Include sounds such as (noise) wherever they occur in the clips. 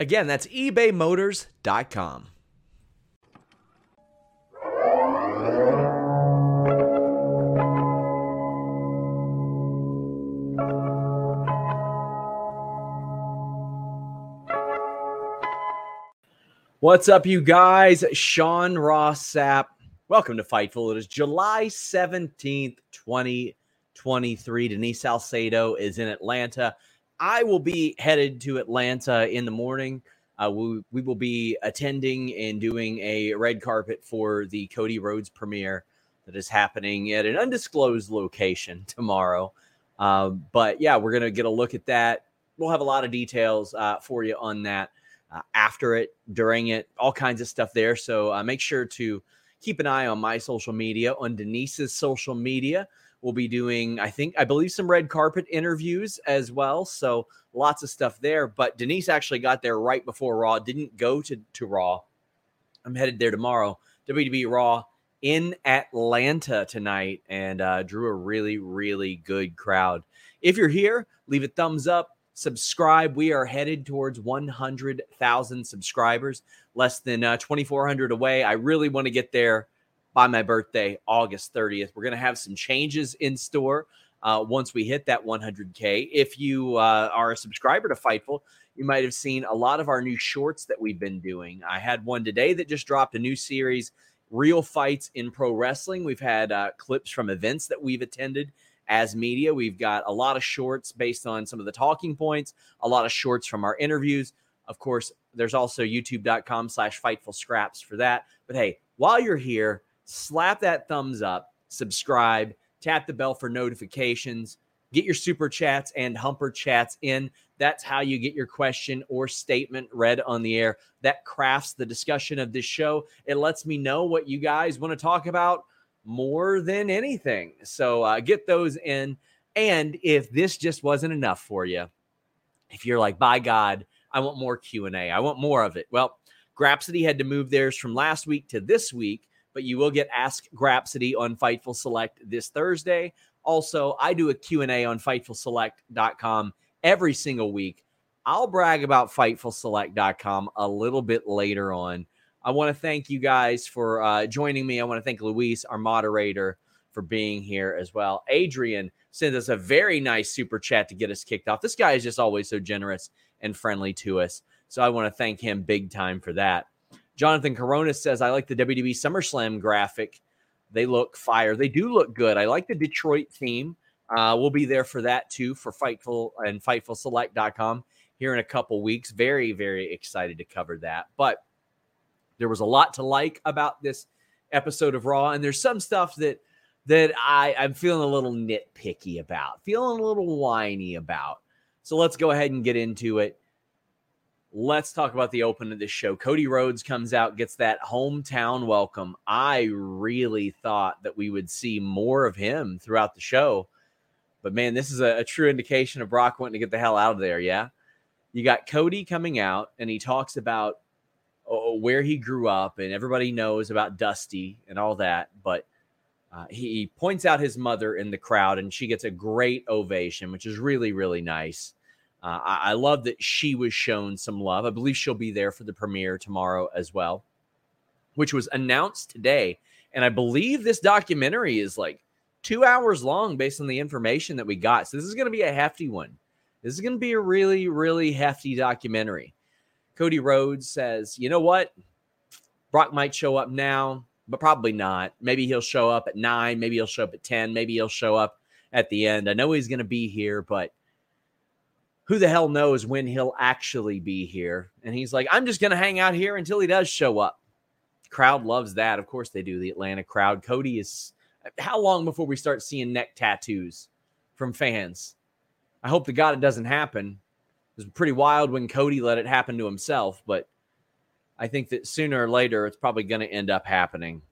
Again, that's ebaymotors.com. What's up, you guys? Sean Ross Sapp. Welcome to Fightful. It is July 17th, 2023. Denise Salcedo is in Atlanta. I will be headed to Atlanta in the morning. Uh, we, we will be attending and doing a red carpet for the Cody Rhodes premiere that is happening at an undisclosed location (laughs) tomorrow. Uh, but yeah, we're going to get a look at that. We'll have a lot of details uh, for you on that uh, after it, during it, all kinds of stuff there. So uh, make sure to keep an eye on my social media, on Denise's social media. We'll be doing, I think, I believe, some red carpet interviews as well. So lots of stuff there. But Denise actually got there right before Raw, didn't go to, to Raw. I'm headed there tomorrow. WWE Raw in Atlanta tonight and uh, drew a really, really good crowd. If you're here, leave a thumbs up, subscribe. We are headed towards 100,000 subscribers, less than uh, 2,400 away. I really want to get there by my birthday, August 30th. We're going to have some changes in store uh, once we hit that 100K. If you uh, are a subscriber to Fightful, you might have seen a lot of our new shorts that we've been doing. I had one today that just dropped a new series, Real Fights in Pro Wrestling. We've had uh, clips from events that we've attended as media. We've got a lot of shorts based on some of the talking points, a lot of shorts from our interviews. Of course, there's also youtube.com slash fightful scraps for that. But hey, while you're here, slap that thumbs up, subscribe, tap the bell for notifications, get your super chats and humper chats in. That's how you get your question or statement read on the air. That crafts the discussion of this show. It lets me know what you guys want to talk about more than anything. So uh, get those in. And if this just wasn't enough for you, if you're like, by God, I want more Q and A, I want more of it. Well, Grapsody had to move theirs from last week to this week, but you will get Ask Grapsody on Fightful Select this Thursday. Also, I do a Q&A on FightfulSelect.com every single week. I'll brag about FightfulSelect.com a little bit later on. I want to thank you guys for uh, joining me. I want to thank Luis, our moderator, for being here as well. Adrian sent us a very nice super chat to get us kicked off. This guy is just always so generous and friendly to us. So I want to thank him big time for that. Jonathan Corona says, I like the WWE SummerSlam graphic. They look fire. They do look good. I like the Detroit theme. Uh, we'll be there for that too for Fightful and FightfulSelect.com here in a couple weeks. Very, very excited to cover that. But there was a lot to like about this episode of Raw, and there's some stuff that that I, I'm feeling a little nitpicky about, feeling a little whiny about. So let's go ahead and get into it. Let's talk about the open of this show. Cody Rhodes comes out, gets that hometown welcome. I really thought that we would see more of him throughout the show. But man, this is a, a true indication of Brock wanting to get the hell out of there. Yeah. You got Cody coming out and he talks about oh, where he grew up, and everybody knows about Dusty and all that. But uh, he points out his mother in the crowd, and she gets a great ovation, which is really, really nice. Uh, I, I, love that she was shown some love. I believe she'll be there for the premiere tomorrow as well, which was announced today. And I believe this documentary is like two hours long based on the information that we got. So this is going to be a hefty one. This is going to be a really, really hefty documentary. Cody Rhodes says, you know what? Brock might show up now, but probably not. Maybe he'll show up at nine. Maybe he'll show up at 10. Maybe he'll show up at the end. I know he's going to be here, but who the hell knows when he'll actually be here? And he's like, I'm just going to hang out here until he does show up. Crowd loves that. Of course they do. The Atlanta crowd. Cody is. How long before we start seeing neck tattoos from fans? I hope to God it doesn't happen. It was pretty wild when Cody let it happen to himself, but I think that sooner or later it's probably going to end up happening.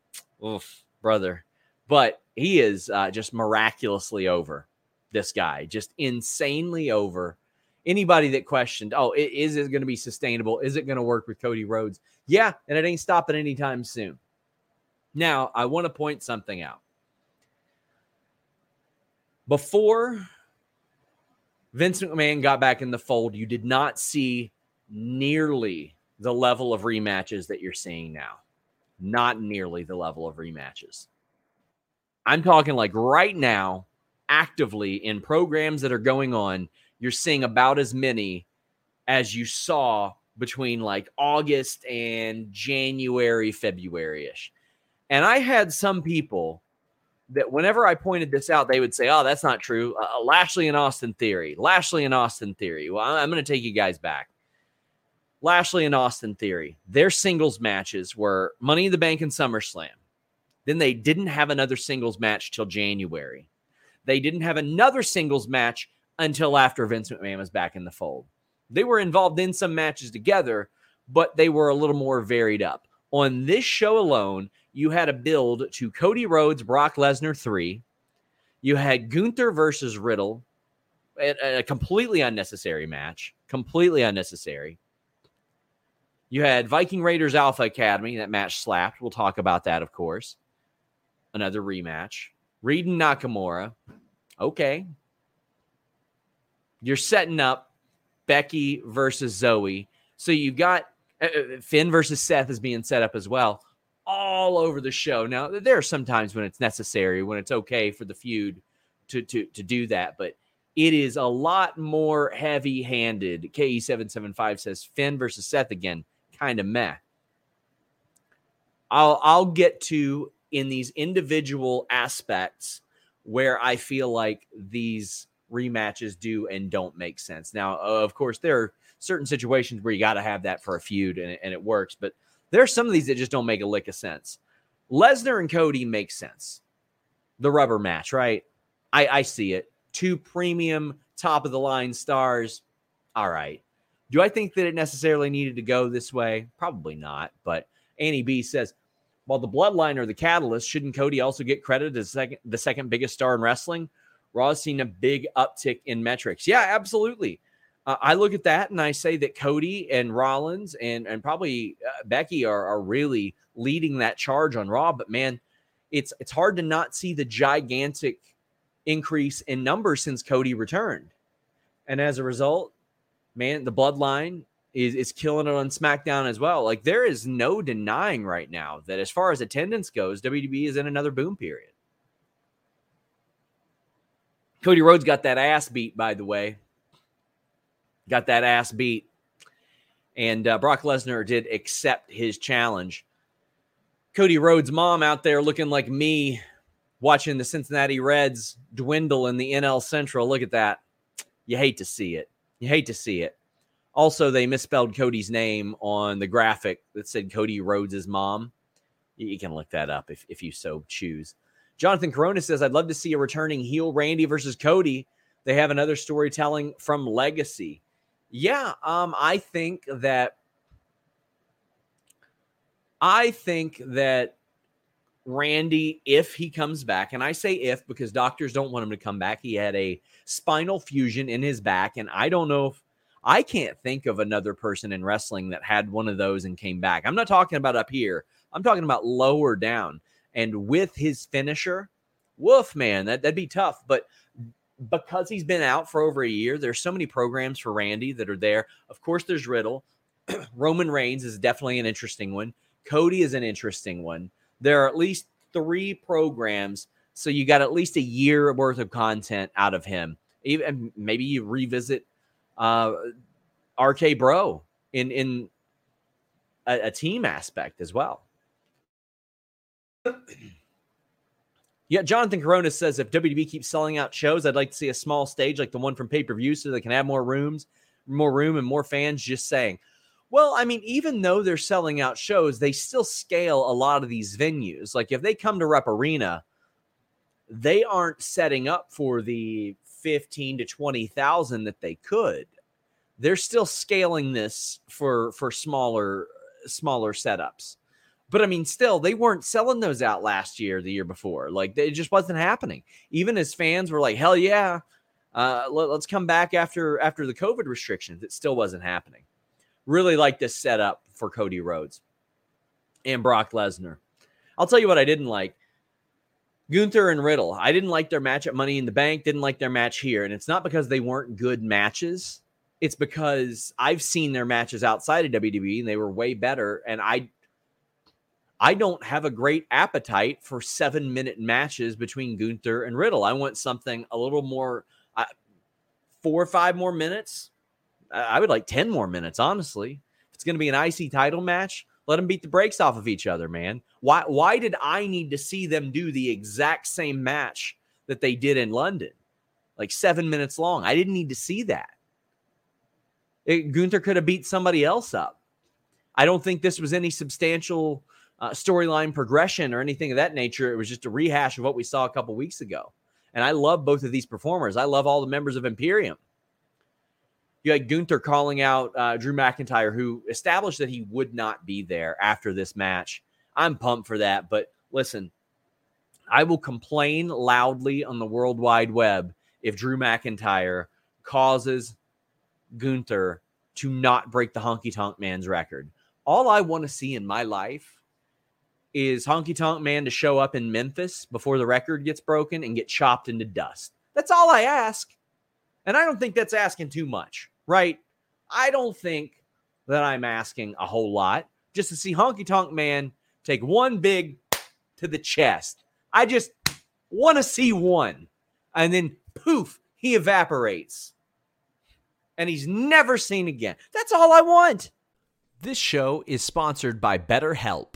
Oof, brother. But he is uh, just miraculously over. This guy, just insanely over. Anybody that questioned, oh, is it going to be sustainable? Is it going to work with Cody Rhodes? Yeah, and it ain't stopping anytime soon. Now, I want to point something out. Before Vince McMahon got back in the fold, you did not see nearly the level of rematches that you're seeing now. Not nearly the level of rematches. I'm talking like right now, actively in programs that are going on, you're seeing about as many as you saw between like August and January, February ish. And I had some people that whenever I pointed this out, they would say, Oh, that's not true. Uh, Lashley and Austin Theory. Lashley and Austin Theory. Well, I'm going to take you guys back. Lashley and Austin Theory, their singles matches were Money in the Bank and SummerSlam. Then they didn't have another singles match till January. They didn't have another singles match until after Vince McMahon was back in the fold. They were involved in some matches together, but they were a little more varied up. On this show alone, you had a build to Cody Rhodes, Brock Lesnar 3. You had Gunther versus Riddle, a, completely unnecessary match, completely unnecessary. You had Viking Raiders Alpha Academy. That match slapped. We'll talk about that, of course. Another rematch. Reed and Nakamura. Okay. You're setting up Becky versus Zoey. So you've got uh, uh, Finn versus Seth is being set up as well, all over the show. Now there are some times when it's necessary, when it's okay for the feud to to to do that, but it is a lot more heavy-handed. KE775 says Finn versus Seth again kind of meh. I'll I'll get to in these individual aspects where I feel like these rematches do and don't make sense. Now, uh, of course, there are certain situations where you got to have that for a feud and, and it works, but there are some of these that just don't make a lick of sense. Lesnar and Cody make sense. The rubber match, right? I, I see it. Two premium top of the line stars. All right. Do I think that it necessarily needed to go this way? Probably not. But Annie B says, while the bloodline are the catalyst, shouldn't Cody also get credit as second, the second biggest star in wrestling? Raw has seen a big uptick in metrics. Yeah, absolutely. Uh, I look at that and I say that Cody and Rollins and and probably uh, Becky are are really leading that charge on Raw. But man, it's it's hard to not see the gigantic increase in numbers since Cody returned, and as a result, man, the bloodline is is killing it on SmackDown as well. Like there is no denying right now that as far as attendance goes, WWE is in another boom period. Cody Rhodes got that ass beat, by the way. Got that ass beat. And uh, Brock Lesnar did accept his challenge. Cody Rhodes' mom out there looking like me watching the Cincinnati Reds dwindle in the NL Central. Look at that. You hate to see it. You hate to see it. Also, they misspelled Cody's name on the graphic that said Cody Rhodes' mom. You can look that up if, if you so choose. Jonathan Corona says, I'd love to see a returning heel Randy versus Cody. They have another storytelling from Legacy. Yeah, um, I think that I think that Randy, if he comes back, and I say if because doctors don't want him to come back, he had a spinal fusion in his back. And I don't know if I can't think of another person in wrestling that had one of those and came back. I'm not talking about up here, I'm talking about lower down. And with his finisher, woof, man, that, that'd be tough. But because he's been out for over a year, there's so many programs for Randy that are there. Of course, there's Riddle. (clears throat) Roman Reigns is definitely an interesting one. Cody is an interesting one there are at least three programs. So you got at least a year worth of content out of him. Even maybe you revisit uh, RK Bro in in a, a team aspect as well. Yeah, Jonathan Corona says if WWE keeps selling out shows, I'd like to see a small stage like the one from pay per view so they can have more rooms, more room, and more fans. Just saying. Well, I mean, even though they're selling out shows, they still scale a lot of these venues. Like if they come to Rupp Arena, they aren't setting up for the 15 to 20,000 that they could. They're still scaling this for for smaller smaller setups. But I mean, still, they weren't selling those out last year, the year before. Like it just wasn't happening. Even as fans were like, "Hell yeah, uh, let, us come back after after the COVID restrictions." It still wasn't happening. Really like this setup for Cody Rhodes and Brock Lesnar. I'll tell you what I didn't like. Gunther and Riddle. I didn't like their match at Money in the Bank, didn't like their match here. And it's not because they weren't good matches. It's because I've seen their matches outside of WWE and they were way better. And I I don't have a great appetite for seven minute matches between Gunther and Riddle. I want something a little more, uh, four or five more minutes. I would like 10 more minutes, honestly. If it's going to be an IC title match, let them beat the brakes off of each other, man. Why, why did I need to see them do the exact same match that they did in London? Like seven minutes long. I didn't need to see that. It, Gunther could have beat somebody else up. I don't think this was any substantial uh, storyline progression or anything of that nature. It was just a rehash of what we saw a couple weeks ago. And I love both of these performers. I love all the members of Imperium. You had Gunther calling out uh, Drew McIntyre, who established that he would not be there after this match. I'm pumped for that. But listen, I will complain loudly on the World Wide Web if Drew McIntyre causes Gunther to not break the Honky Tonk Man's record. All I want to see in my life is Honky Tonk Man to show up in Memphis before the record gets broken and get chopped into dust. That's all I ask. And I don't think that's asking too much, right? I don't think that I'm asking a whole lot just to see Honky Tonk Man take one big to the chest. I just want to see one. And then poof, he evaporates. And he's never seen again. That's all I want. This show is sponsored by BetterHelp.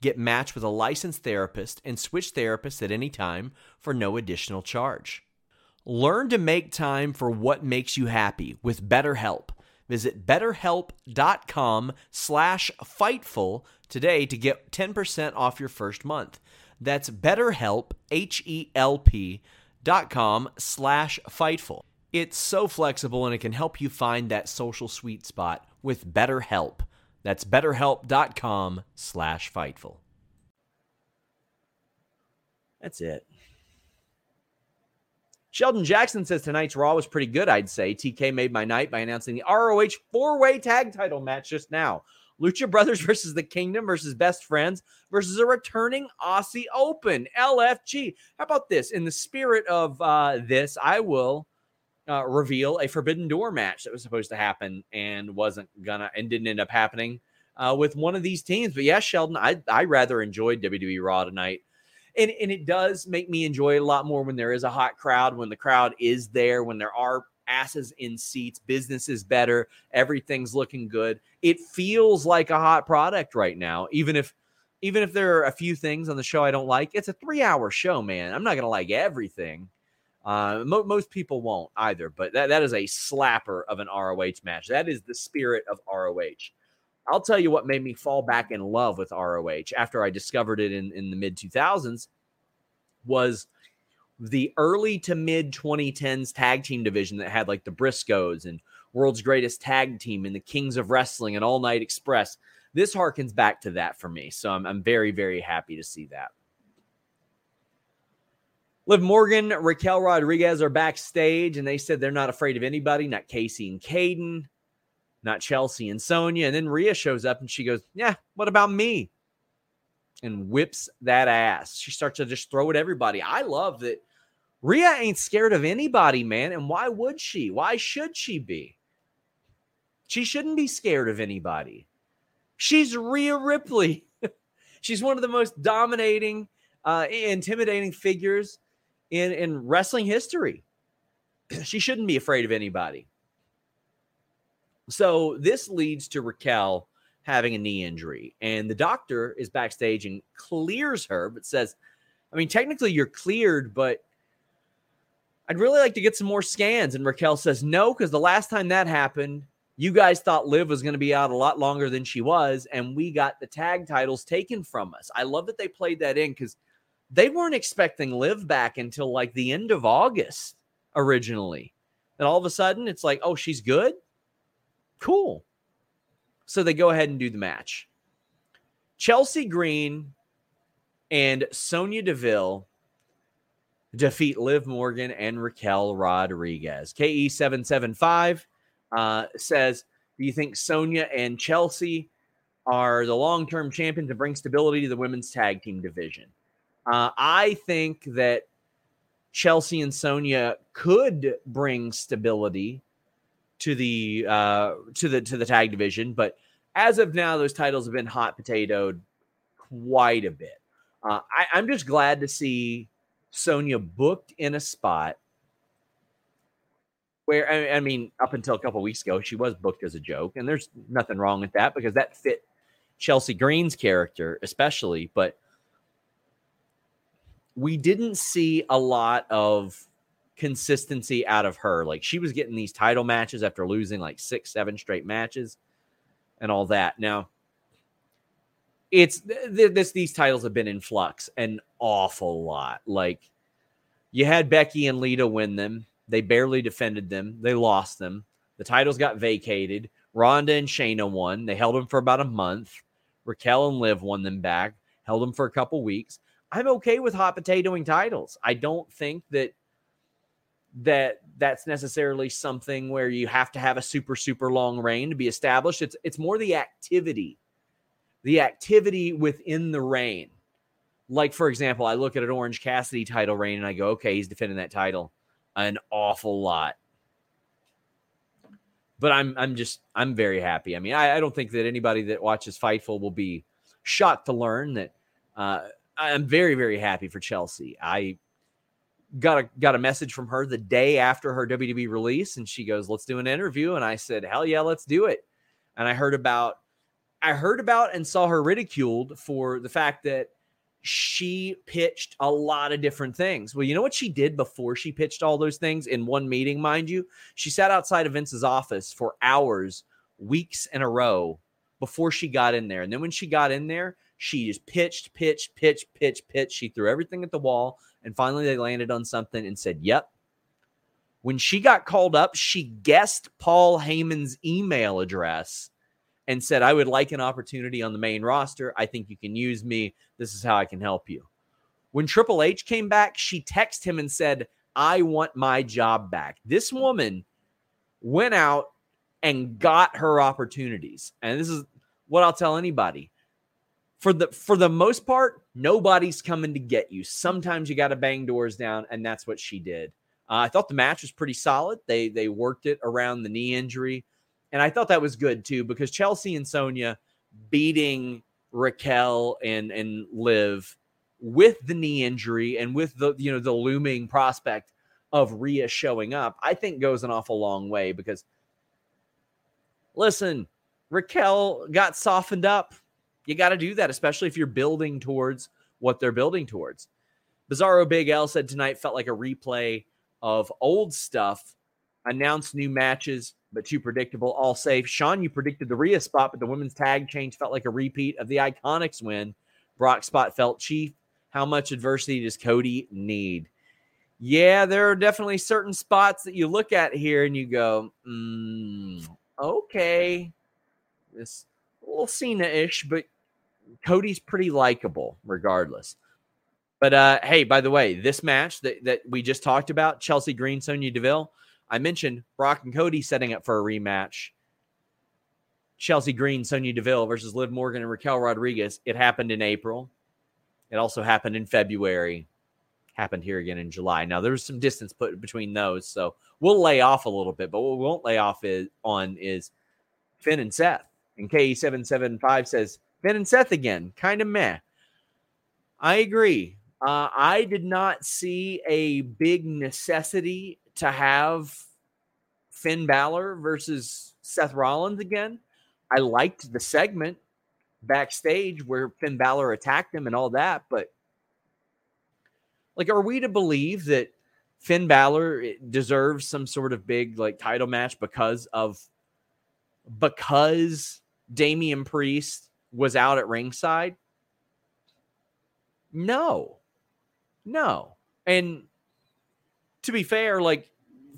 get matched with a licensed therapist, and switch therapists at any time for no additional charge. Learn to make time for what makes you happy with BetterHelp. Visit betterhelp.com slash Fightful today to get 10% off your first month. That's betterhelp, H-E-L-P dot com slash Fightful. It's so flexible and it can help you find that social sweet spot with BetterHelp. That's betterhelp.com slash Fightful. That's it. Sheldon Jackson says tonight's Raw was pretty good, I'd say. TK made my night by announcing the ROH four way tag title match just now. Lucha Brothers (laughs) versus the Kingdom versus Best Friends versus a returning Aussie Open LFG. How about this? In the spirit of uh, this, I will uh, reveal a Forbidden Door match that was supposed to happen and wasn't gonna and didn't end up happening uh, with one of these teams. But yeah, Sheldon, I I rather enjoyed WWE Raw tonight. And, and it does make me enjoy it a lot more when there is a hot crowd, when the crowd is there, when there are asses in seats. Business is better. Everything's looking good. It feels like a hot product right now, even if even if there are a few things on the show I don't like. It's a three hour show, man. I'm not gonna like everything. Uh, mo- most people won't either, but that, that is a slapper of an ROH match. That is the spirit of ROH. I'll tell you what made me fall back in love with ROH after I discovered it in, in the mid 2000s was the early to mid 2010s tag team division that had like the Briscoes and World's Greatest Tag Team and the Kings of Wrestling and All Night Express. This harkens back to that for me. So I'm, I'm very, very happy to see that. Liv Morgan, Raquel Rodriguez are backstage, and they said they're not afraid of anybody, not Casey and Kayden, not Chelsea and Sonya. And then Rhea shows up and she goes, Yeah, what about me? And whips that ass. She starts to just throw at everybody. I love that Rhea ain't scared of anybody, man. And why would she? Why should she be? She shouldn't be scared of anybody. She's Rhea Ripley. (laughs) She's one of the most dominating, uh, intimidating figures in, in wrestling history. (clears throat) she shouldn't be afraid of anybody. So this leads to Raquel having a knee injury, and the doctor is backstage and clears her, but says, I mean, technically you're cleared, but I'd really like to get some more scans. And Raquel says, No, because the last time that happened, you guys thought Liv was going to be out a lot longer than she was, and we got the tag titles taken from us. I love that they played that in because they weren't expecting Liv back until like the end of August originally. And all of a sudden, it's like, oh, she's good. Cool. So they go ahead and do the match. Chelsea Green and Sonya Deville defeat Liv Morgan and Raquel Rodriguez. KE775 uh, says, Do you think Sonya and Chelsea are the long term champions and bring stability to the women's tag team division? Uh, I think that Chelsea and Sonya could bring stability to the uh, to the to the tag division, but as of now, those titles have been hot potatoed quite a bit. Uh, I, I'm just glad to see Sonya booked in a spot where I, I mean, up until a couple weeks ago, she was booked as a joke, and there's nothing wrong with that because that fit Chelsea Green's character, especially. But we didn't see a lot of consistency out of her. Like she was getting these title matches after losing like six, seven straight matches and all that. Now, it's th- this these titles have been in flux an awful lot. Like you had Becky and Lita win them. They barely defended them. They lost them. The titles got vacated. Ronda and Shayna won. They held them for about a month. Raquel and Liv won them back. Held them for a couple weeks. I'm okay with hot potatoing titles. I don't think that that that's necessarily something where you have to have a super super long reign to be established. It's it's more the activity, the activity within the reign. Like for example, I look at an Orange Cassidy title reign and I go, okay, he's defending that title an awful lot. But I'm I'm just I'm very happy. I mean, I, I don't think that anybody that watches Fightful will be shocked to learn that uh, I'm very very happy for Chelsea. I got a got a message from her the day after her WWE release, and she goes, "Let's do an interview." And I said, "Hell yeah, let's do it." And I heard about, I heard about and saw her ridiculed for the fact that she pitched a lot of different things. Well, you know what she did before she pitched all those things in one meeting, mind you? She sat outside of Vince's office for hours, weeks in a row before she got in there. And then when she got in there, she just pitched, pitched, pitched, pitched, pitched. She threw everything at the wall. And finally, they landed on something and said, Yep. When she got called up, she guessed Paul Heyman's email address and said, I would like an opportunity on the main roster. I think you can use me. This is how I can help you. When Triple H came back, she texted him and said, I want my job back. This woman went out and got her opportunities. And this is what I'll tell anybody for the for the most part, nobody's coming to get you. Sometimes you got to bang doors down, and that's what she did. Uh, I thought the match was pretty solid. They they worked it around the knee injury, and I thought that was good too because Chelsea and Sonya beating Raquel and and Liv with the knee injury and with the you know the looming prospect of Rhea showing up, I think goes an awful long way because listen, Raquel got softened up you got to do that, especially if you're building towards what they're building towards. Bizarro Big L said tonight felt like a replay of old stuff announced new matches, but too predictable, all safe. Sean, you predicted the Rhea spot, but the women's tag change felt like a repeat of the Iconics win. Brock spot felt cheap. How much adversity does Cody need? Yeah, there are definitely certain spots that you look at here and you go, mm, okay, this a little Cena-ish, but Cody's pretty likable regardless. But uh, hey, by the way, this match that, that we just talked about, Chelsea Green, Sonya Deville, I mentioned Brock and Cody setting up for a rematch. Chelsea Green, Sonya Deville versus Liv Morgan and Raquel Rodriguez. It happened in April. It also happened in February. Happened here again in July. Now there was some distance put between those, so we'll lay off a little bit. But what we won't lay off is on is Finn and Seth. And KE775 says Finn and Seth again, kind of meh. I agree. Uh, I did not see a big necessity to have Finn Balor versus Seth Rollins again. I liked the segment backstage where Finn Balor attacked him and all that, but like, are we to believe that Finn Balor eh, deserves some sort of big like title match because of because Damian Priest was out at ringside? No, no. And to be fair, like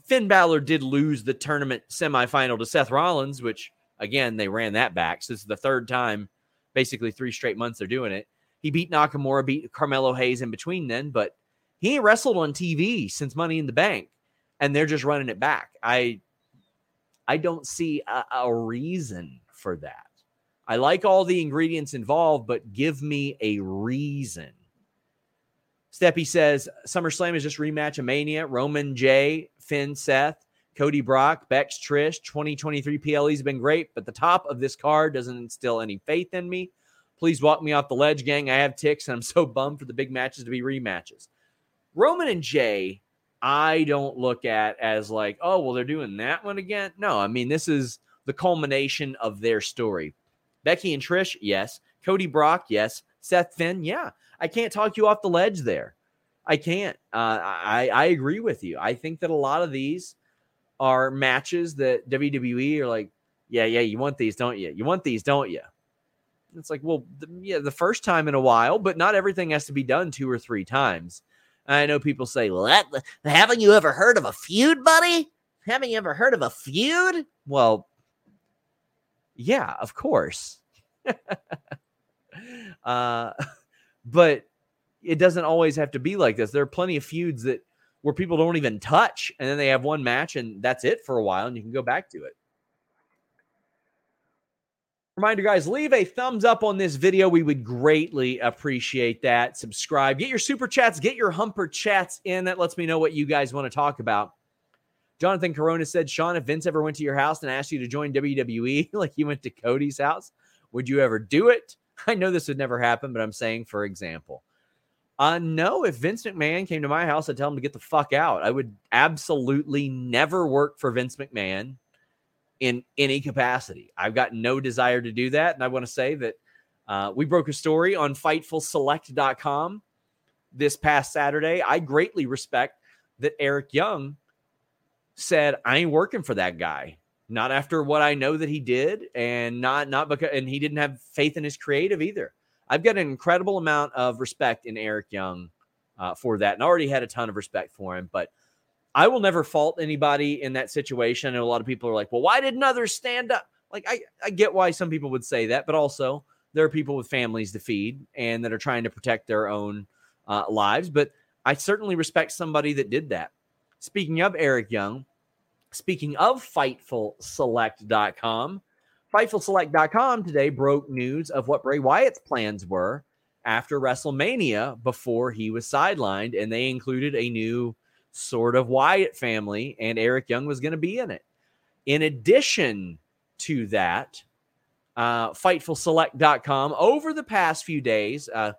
Finn Balor did lose the tournament semifinal to Seth Rollins, which again, they ran that back. So this is the third time, basically three straight months they're doing it. He beat Nakamura, beat Carmelo Hayes in between then, but he ain't wrestled on TV since Money in the Bank, and they're just running it back. I I don't see a, a reason for that. I like all the ingredients involved, but give me a reason. Steppy says SummerSlam is just rematch of Mania. Roman J, Finn, Seth, Cody Brock, Bex, Trish. 2023 PLEs been great, but the top of this card doesn't instill any faith in me. Please walk me off the ledge, gang. I have ticks, and I'm (laughs) so bummed for the big matches to be rematches. Roman and Jey, I don't look at as like, oh, well, they're doing that one again. No, I mean, this is the culmination of their story. Becky and Trish, yes. Cody Brock, yes. Seth Finn, yeah. I can't talk you off the ledge there. I can't. Uh, I I agree with you. I think that a lot of these are matches that WWE are like, yeah, yeah, you want these, don't you? You want these, don't you? It's like, well, the, yeah, the first time in a while, but not everything has to be done two or three times. I know people say, well, that, haven't you ever heard of a feud, buddy? Haven't you ever heard of a feud? Well, yeah, of course. (laughs) uh, (laughs) but it doesn't always have to be like this. There are plenty of feuds that where people don't even touch, and then they have one match and that's it for a while, and you can go back to it. Reminder, guys, leave a thumbs up on this video. We would greatly appreciate that. Subscribe, get your super chats, get your humper chats in. That lets me know what you guys want to talk about. Jonathan Corona said, Sean, if Vince ever went to your house and asked you to join WWE (laughs) like he went to Cody's house, would you ever do it? (laughs) I know this would never happen, but I'm saying, for example, uh, no, if Vince McMahon came to my house, I'd tell him to get the fuck out. I would absolutely never work for Vince McMahon in any capacity. I've got no desire to do that. And I want to say that uh, we broke a story on FightfulSelect.com this past Saturday. I greatly respect that Eric Young said, I ain't working for that guy not after what I know that he did, and not not because and he didn't have faith in his creative either. I've got an incredible amount of respect in Eric Young uh, for that, and already had a ton of respect for him. But I will never fault anybody in that situation. And a lot of people are like, "Well, why didn't others stand up?" Like I, I get why some people would say that, but also there are people with families to feed and that are trying to protect their own uh, lives. But I certainly respect somebody that did that. Speaking of Eric Young, Speaking of FightfulSelect.com, FightfulSelect.com today broke news of what Bray Wyatt's plans were after WrestleMania before he was sidelined, and they included a new sort of Wyatt family, and Eric Young was going to be in it. In addition to that, uh, FightfulSelect.com over the past few days uh,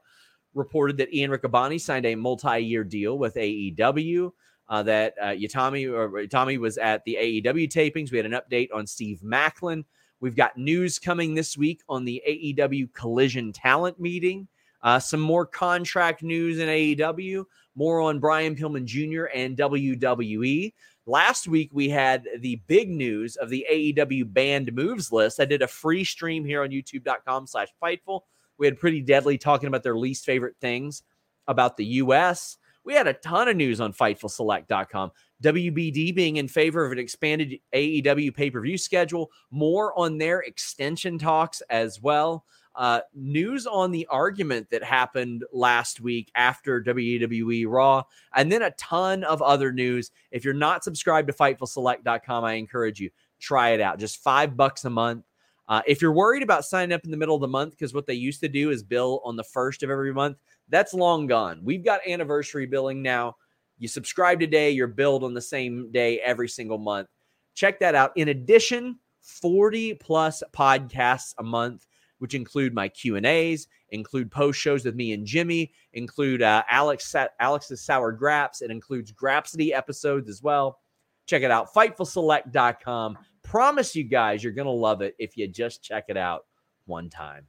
reported that Ian Riccaboni signed a multi-year deal with AEW uh, that uh, Yatami or Yatami was at the AEW tapings. We had an update on Steve Maclin. We've got news coming this week on the AEW Collision Talent Meeting. Uh, some more contract news in AEW, more on Brian Pillman Jr. and WWE. Last week, we had the big news of the AEW banned moves list. I did a free stream here on youtube.com slash Fightful. We had Pretty Deadly talking about their least favorite things about the U.S. We had a ton of news on FightfulSelect.com. WBD being in favor of an expanded AEW pay per view schedule, more on their extension talks as well. Uh, news on the argument that happened last week after WWE Raw, and then a ton of other news. If you're not subscribed to FightfulSelect.com, I encourage you try it out. Just five bucks a month. Uh, if you're worried about signing up in the middle of the month, because what they used to do is bill on the first of every month, that's long gone. We've got anniversary billing now. You subscribe today, you're billed on the same day every single month. Check that out. In addition, 40 plus podcasts a month, which include my Q and A's, include post shows with me and Jimmy, include uh, Alex Alex's Sour Graps. It includes Grapsody episodes as well. Check it out, FightfulSelect.com. Promise you guys, you're gonna love it if you just check it out one time.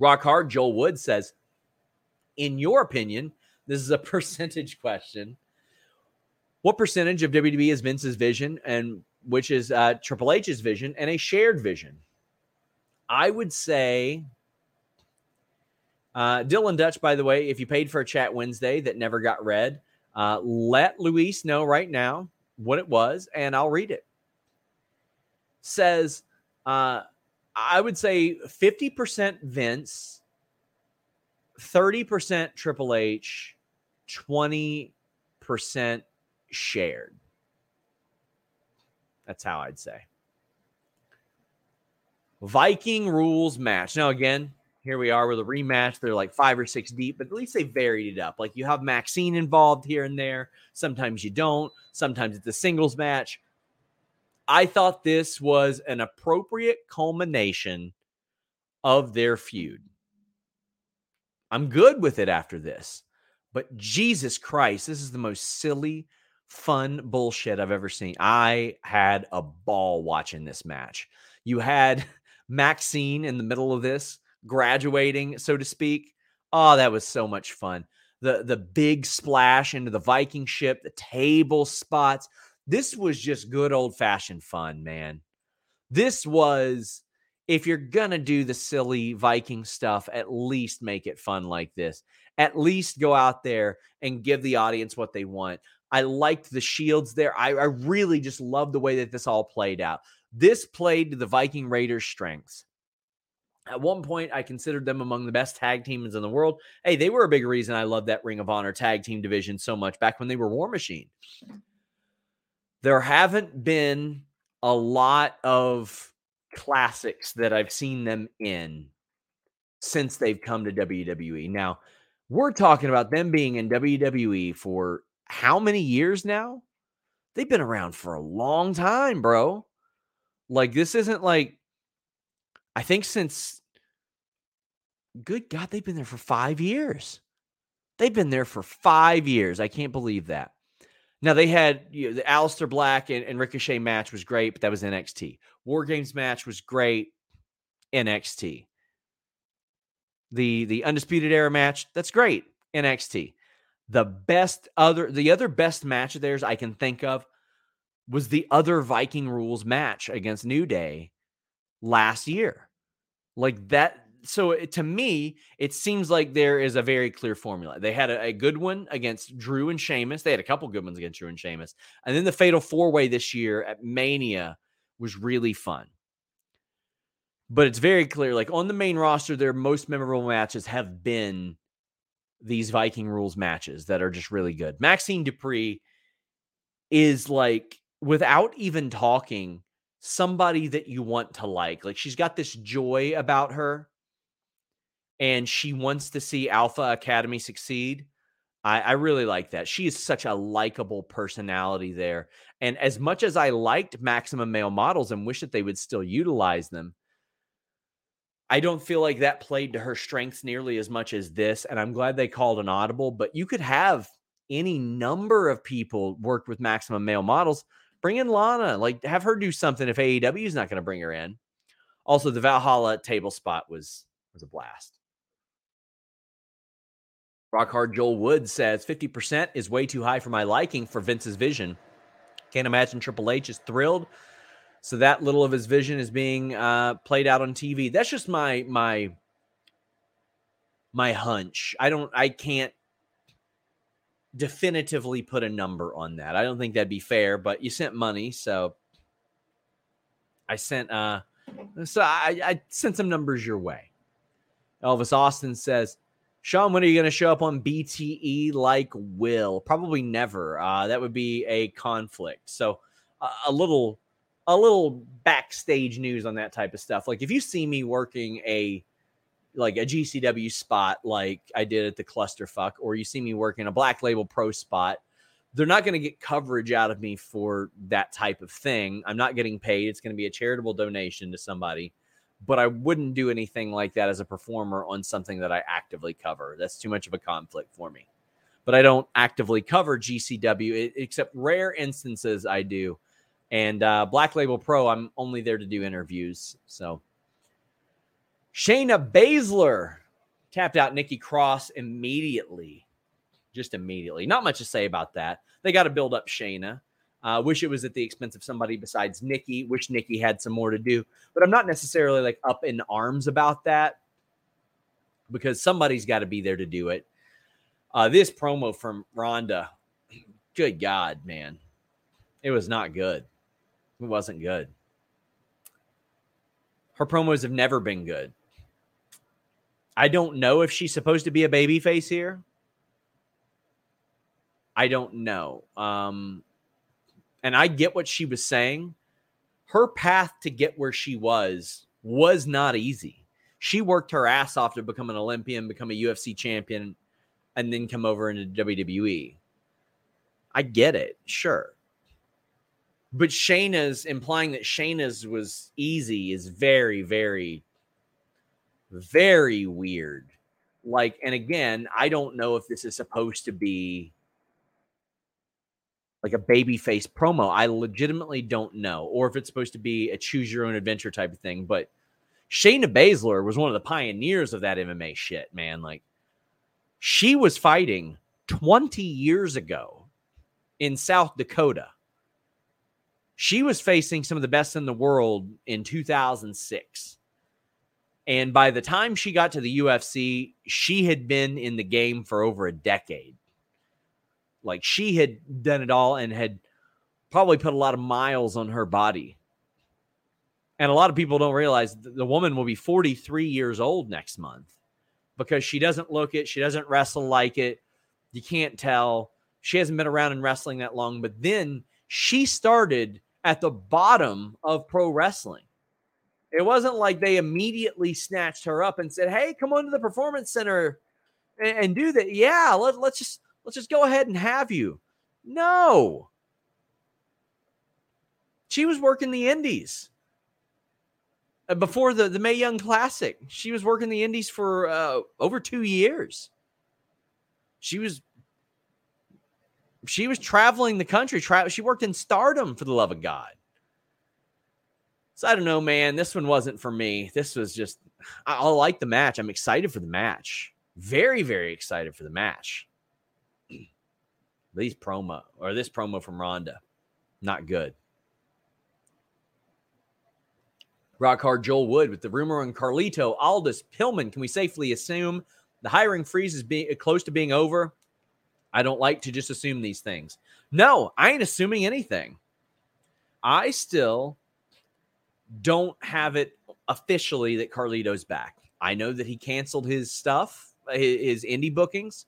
Rock Hard Joel Wood says, in your opinion, this is a (laughs) percentage question. What percentage of WWE is Vince's vision and which is uh, Triple H's vision and a shared vision? I would say, uh, Dylan Dutch, by the way, if you paid for a chat Wednesday that never got read, uh, let Luis know right now what it was and I'll read it. Says, uh, I would say 50% Vince, 30% Triple H, 20% shared. That's how I'd say. Viking rules match. Now, again, here we are with a rematch. They're like five or six deep, but at least they varied it up. Like you have Maxine involved here and there. Sometimes you don't. Sometimes it's a singles match. I thought this was an appropriate culmination of their feud. I'm good with it after this. But Jesus Christ, this is the most silly, fun bullshit I've ever seen. I had a ball watching this match. You had (laughs) Maxine in the middle of this, graduating, so to speak. Oh, that was so much fun. The the big splash into the Viking ship, the table spots, this was just good old fashioned fun, man. This was, if you're going to do the silly Viking stuff, at least make it fun like this. At least go out there and give the audience what they want. I liked the shields there. I, I really just love the way that this all played out. This played to the Viking Raiders' strengths. At one point, I considered them among the best tag teams in the world. Hey, they were a big reason I loved that Ring of Honor tag team division so much back when they were War Machine there haven't been a lot of classics that I've seen them in since they've come to WWE. Now, we're talking about them being in WWE for how many years now? They've been around for a long time, bro. Like, this isn't like, I think since, good God, they've been there for five years. They've been there for five years. I can't believe that. Now they had you know, the Aleister Black and, and, Ricochet match was great, but that was NXT. War Games match was great, NXT. The the Undisputed Era match, that's great, NXT. The best other the other best match of theirs I can think of was the other Viking rules match against New Day last year. Like that so it, to me, it seems like there is a very clear formula. They had a, a, good one against Drew and Sheamus. They had a couple good ones against Drew and Sheamus. And then the Fatal Four Way this year at Mania was really fun. But it's very clear, like on the main roster, their most memorable matches have been these Viking rules matches that are just really good. Maxine Dupree is like, without even talking, somebody that you want to like. Like she's got this joy about her and she wants to see Alpha Academy succeed. I, I really like that. She is such a likable personality there. And as much as I liked Maximum Male models and wish that they would still utilize them, I don't feel like that played to her strengths nearly as much as this. And I'm glad they called an audible, but you could have any number of people work with Maximum Male models. Bring in Lana, like have her do something if AEW is not going to bring her in. Also, the Valhalla table spot was was a blast. Rock Hard Joel Wood says 50% is way too high for my liking for Vince's vision. Can't imagine Triple H is thrilled. So that little of his vision is being uh, played out on TV. That's just my my my hunch. I don't I can't definitively put a number on that. I don't think that'd be fair, but you sent money, so I sent uh so I, I sent some numbers your way. Elvis Austin says, Sean, when are you going to show up on BTE like Will? Probably never. Uh, that would be a conflict. So uh, a little, a little backstage news on that type of stuff. Like if you see me working a, like a GCW spot, like I did at the Clusterfuck, or you see me working a Black Label Pro spot, they're not going to get coverage out of me for that type of thing. I'm not getting paid. It's going to be a charitable donation to somebody but I wouldn't do anything like that as a performer on something that I actively cover. That's too much of a conflict for me. But I don't actively cover GCW, except rare instances I do. And uh, Black Label Pro, I'm only there to do interviews. So Shayna Baszler tapped out Nikki Cross immediately. Just immediately. Not much to say about that. They got to build up Shayna. Uh, wish it was at the expense of somebody besides Nikki. Wish Nikki had some more to do, but I'm not necessarily like up in arms about that because somebody's got to be there to do it. Uh, this promo from Ronda, (clears throat) good God, man, it was not good. It wasn't good. Her promos have never been good. I don't know if she's supposed to be a baby face here. I don't know. Um, and I get what she was saying. Her path to get where she was was not easy. She worked her ass off to become an Olympian, become a UFC champion, and then come over into WWE. I get it, sure. But Shayna's implying that Shayna's was easy is very, very, very weird. Like, and again, I don't know if this is supposed to be like a babyface promo. I legitimately don't know, or if it's supposed to be a choose your own adventure type of thing. But Shayna Baszler was one of the pioneers of that MMA shit, man. Like she was fighting 20 years ago in South Dakota. She was facing some of the best in the world in 2006. And by the time she got to the UFC, she had been in the game for over a decade. Like she had done it all and had probably put a lot of miles on her body. And a lot of people don't realize the woman will be 43 years old next month because she doesn't look it. She doesn't wrestle like it. You can't tell. She hasn't been around in wrestling that long. But then she started at the bottom of pro wrestling. It wasn't like they immediately snatched her up and said, Hey, come on to the performance center and, and do that. Yeah, let, let's just Let's just go ahead and have you. No. She was working the indies uh, before the, the Mae Young Classic. She was working the indies for uh, over two years. She was she was traveling the country. Tra- she worked in stardom for the love of God. So I don't know, man. This one wasn't for me. This was just I, I like the match. I'm excited for the match. Very, very excited for the match. These promo or this promo from Ronda, not good. Rock hard Joel Wood with the rumor on Carlito, Aldis, Pillman. Can we safely assume the hiring freeze is being close to being over? I don't like to just assume these things. No, I ain't assuming anything. I still don't have it officially that Carlito's back. I know that he canceled his stuff, his indie bookings.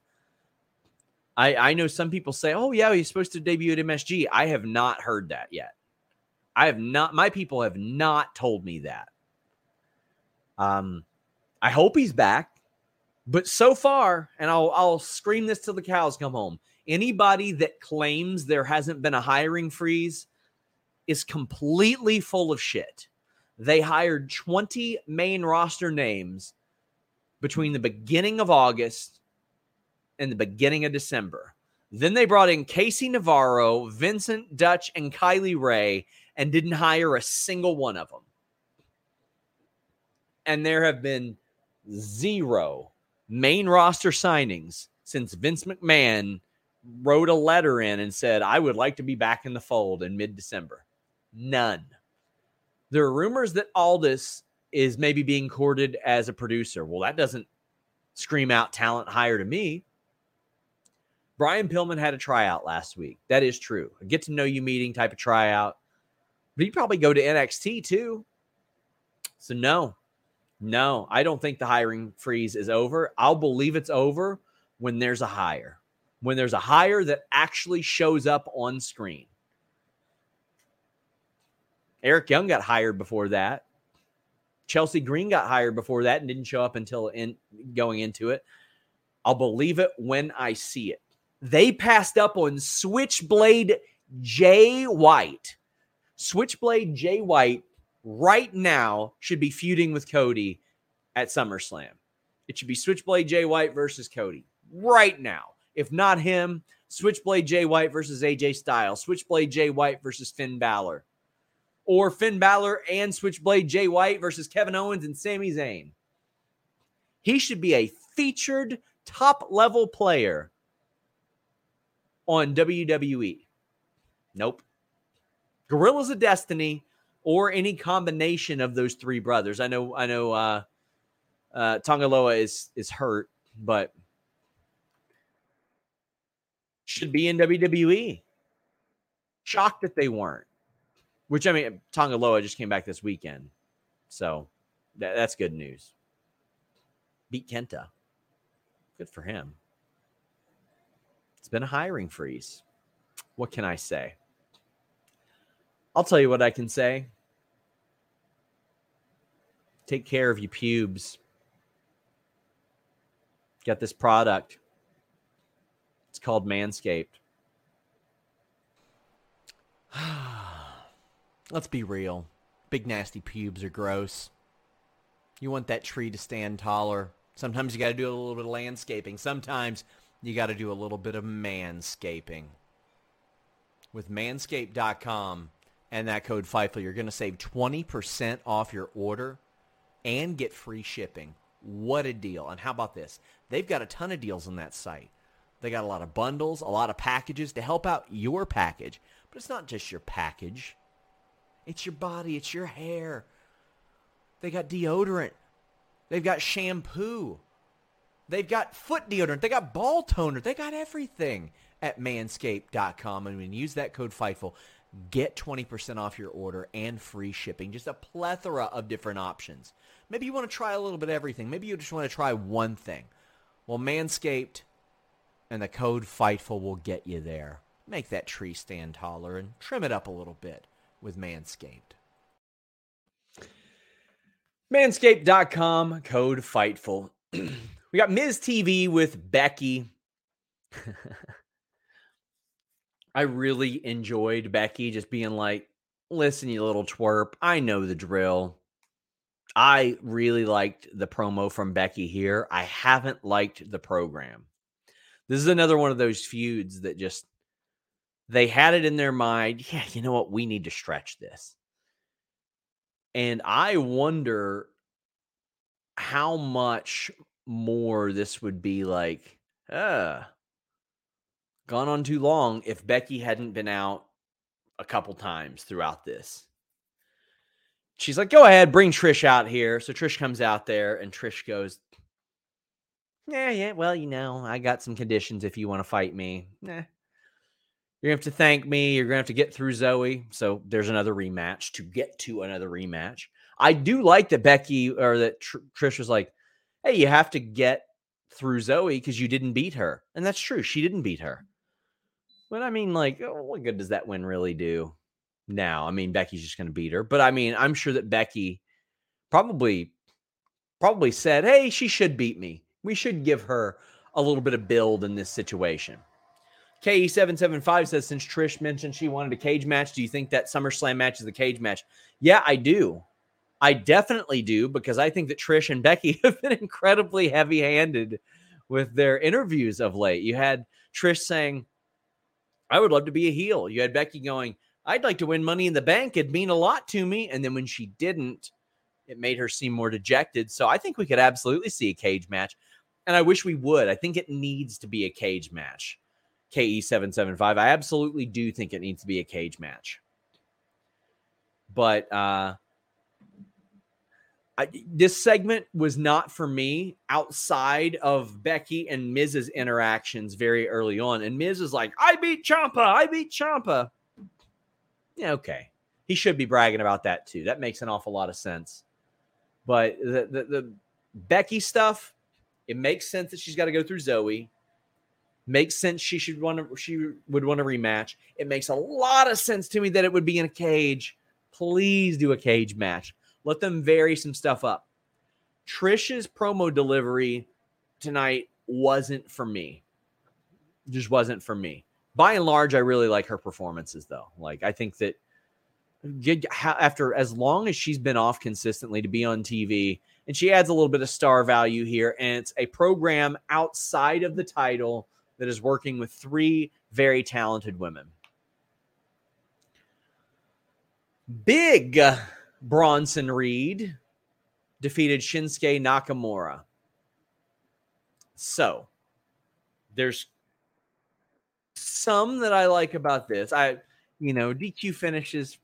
I, I know some people say, oh, yeah, he's supposed to debut at MSG. I have not heard that yet. I have not, my people have not told me that. Um, I hope he's back. But so far, and I'll I'll scream this till the cows come home. Anybody that claims there hasn't been a hiring freeze is completely full of shit. They hired 20 main roster names between the beginning of August in the beginning of December. Then they brought in Casey Navarro, Vincent Dutch, and Kylie Rae and didn't hire a single one of them. And there have been zero main roster signings since Vince McMahon wrote a letter in and said, I would like to be back in the fold in mid December. None. There are rumors that Aldis is maybe being courted as a producer. Well, that doesn't scream out talent hire to me. Brian Pillman had a tryout last week. That is true. A get to know you meeting type of tryout. But he'd probably go to NXT too. So, no, no, I don't think the hiring freeze is over. I'll believe it's over when there's a hire, when there's a hire that actually shows up on screen. Eric Young got hired before that. Chelsea Green got hired before that and didn't show up until in going into it. I'll believe it when I see it. They passed up on Switchblade Jay White. Switchblade Jay White right now should be feuding with Cody at SummerSlam. It should be Switchblade Jay White versus Cody right now. If not him, Switchblade Jay White versus AJ Styles, Switchblade Jay White versus Finn Balor, or Finn Balor and Switchblade Jay White versus Kevin Owens and Sami Zayn. He should be a featured top level player on WWE. Nope. Guerrillas of Destiny or any combination of those three brothers. I know I know uh uh Tanga Loa is is hurt, but should be in WWE. Shocked that they weren't. Which I mean, Tanga Loa just came back this weekend, so that, that's good news. Beat Kenta. Good for him. Been a hiring freeze. What can I say? I'll tell you what I can say. Take care of your pubes. Got this product. It's called Manscaped. (sighs) Let's be real. Big nasty pubes are gross. You want that tree to stand taller. Sometimes you got to do a little bit of landscaping. Sometimes you got to do a little bit of manscaping. With manscaped.com and that code FIGHTFUL, you're going to save 20% off your order and get free shipping. What a deal. And how about this? They've got a ton of deals on that site. They got a lot of bundles, a lot of packages to help out your package. But it's not just your package. It's your body, it's your hair. They got deodorant. They've got shampoo. They've got foot deodorant. They got ball toner. They got everything at manscaped.com. And when you use that code FIGHTFUL, get 20% off your order and free shipping. Just a plethora of different options. Maybe you want to try a little bit of everything. Maybe you just want to try one thing. Well, Manscaped and the code FIGHTFUL will get you there. Make that tree stand taller and trim it up a little bit with Manscaped. Manscaped.com, code FIGHTFUL. (clears throat) we got Miz TV with Becky. (laughs) I really enjoyed Becky just being like, listen, you little twerp, I know the drill. I really liked the promo from Becky here. I haven't liked the program. This is another one of those feuds that just they had it in their mind. Yeah, you know what? We need to stretch this. And I wonder how much more this would be like, uh, gone on too long if Becky hadn't been out a couple times throughout this. She's like, go ahead, bring Trish out here. So Trish comes out there and Trish goes, yeah, yeah. Well, you know, I got some conditions if you want to fight me. Nah. You're going to have to thank me. You're going to have to get through Zoey. So there's another rematch to get to another rematch. I do like that Becky or that Tr- Trish was like, hey, you have to get through Zoey because you didn't beat her. And that's true. She didn't beat her. But I mean, like, oh, what good does that win really do now? I mean, Becky's just going to beat her. But I mean, I'm sure that Becky probably probably said, hey, she should beat me we should give her a little bit of build in this situation. KE775 says, since Trish mentioned she wanted a cage match, do you think that SummerSlam match is a cage match? Yeah, I do. I definitely do because I think that Trish and Becky (laughs) have been incredibly heavy handed with their interviews of late. You had Trish saying, I would love to be a heel. You had Becky going, I'd like to win money in the bank. It'd mean a lot to me. And then when she didn't, It made her seem more dejected. So I think we could absolutely see a cage match. And I wish we would. I think it needs to be a cage match. KE775. I absolutely do think it needs to be a cage match. But uh I, this segment was not for me outside of Becky and Miz's interactions very early on. And Miz is like, I beat Ciampa, I beat Ciampa. Yeah, okay. He should be bragging about that too. That makes an awful lot of sense. But the, the, the Becky stuff, it makes sense that she's got to go through Zoey. Makes sense she should want to she would want a rematch. It makes a lot of sense to me that it would be in a cage. Please do a cage match. Let them vary some stuff up. Trish's promo delivery tonight wasn't for me. Just wasn't for me. By and large, I really like her performances though. Like I think that after as long as she's been off consistently to be on TV, and she adds a little bit of star value here, and it's a program outside of the title that is working with three very talented women. Big Bronson Reed defeated Shinsuke Nakamura. So there's some that I like about this. I, you know, DQ finishes.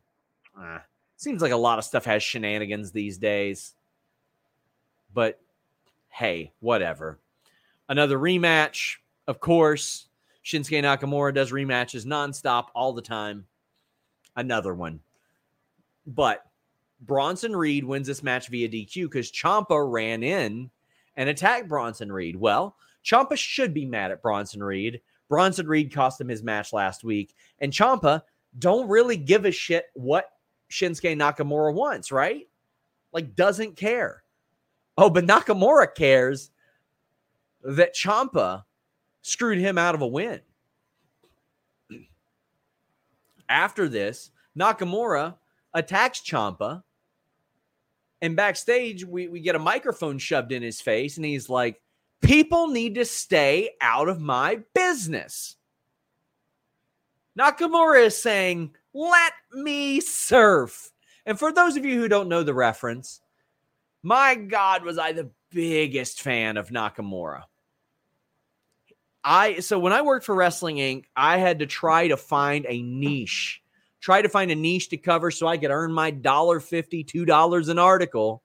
Uh, seems like a lot of stuff has shenanigans these days. But hey, whatever. Another rematch. Of course, Shinsuke Nakamura does rematches nonstop all the time. Another one. But Bronson Reed wins this match via DQ because Ciampa ran in and attacked Bronson Reed. Well, Ciampa should be mad at Bronson Reed. Bronson Reed cost him his match last week. And Ciampa don't really give a shit what Shinsuke Nakamura wants, right? Like, doesn't care. Oh, but Nakamura cares that Ciampa screwed him out of a win. After this, Nakamura attacks Ciampa, and backstage we, we get a microphone shoved in his face, and he's like, People need to stay out of my business. Nakamura is saying, Let me surf. And for those of you who don't know the reference, my God, was I the biggest fan of Nakamura. I so when I worked for Wrestling Inc., I had to try to find a niche, try to find a niche to cover so I could earn my dollar fifty, two dollars an article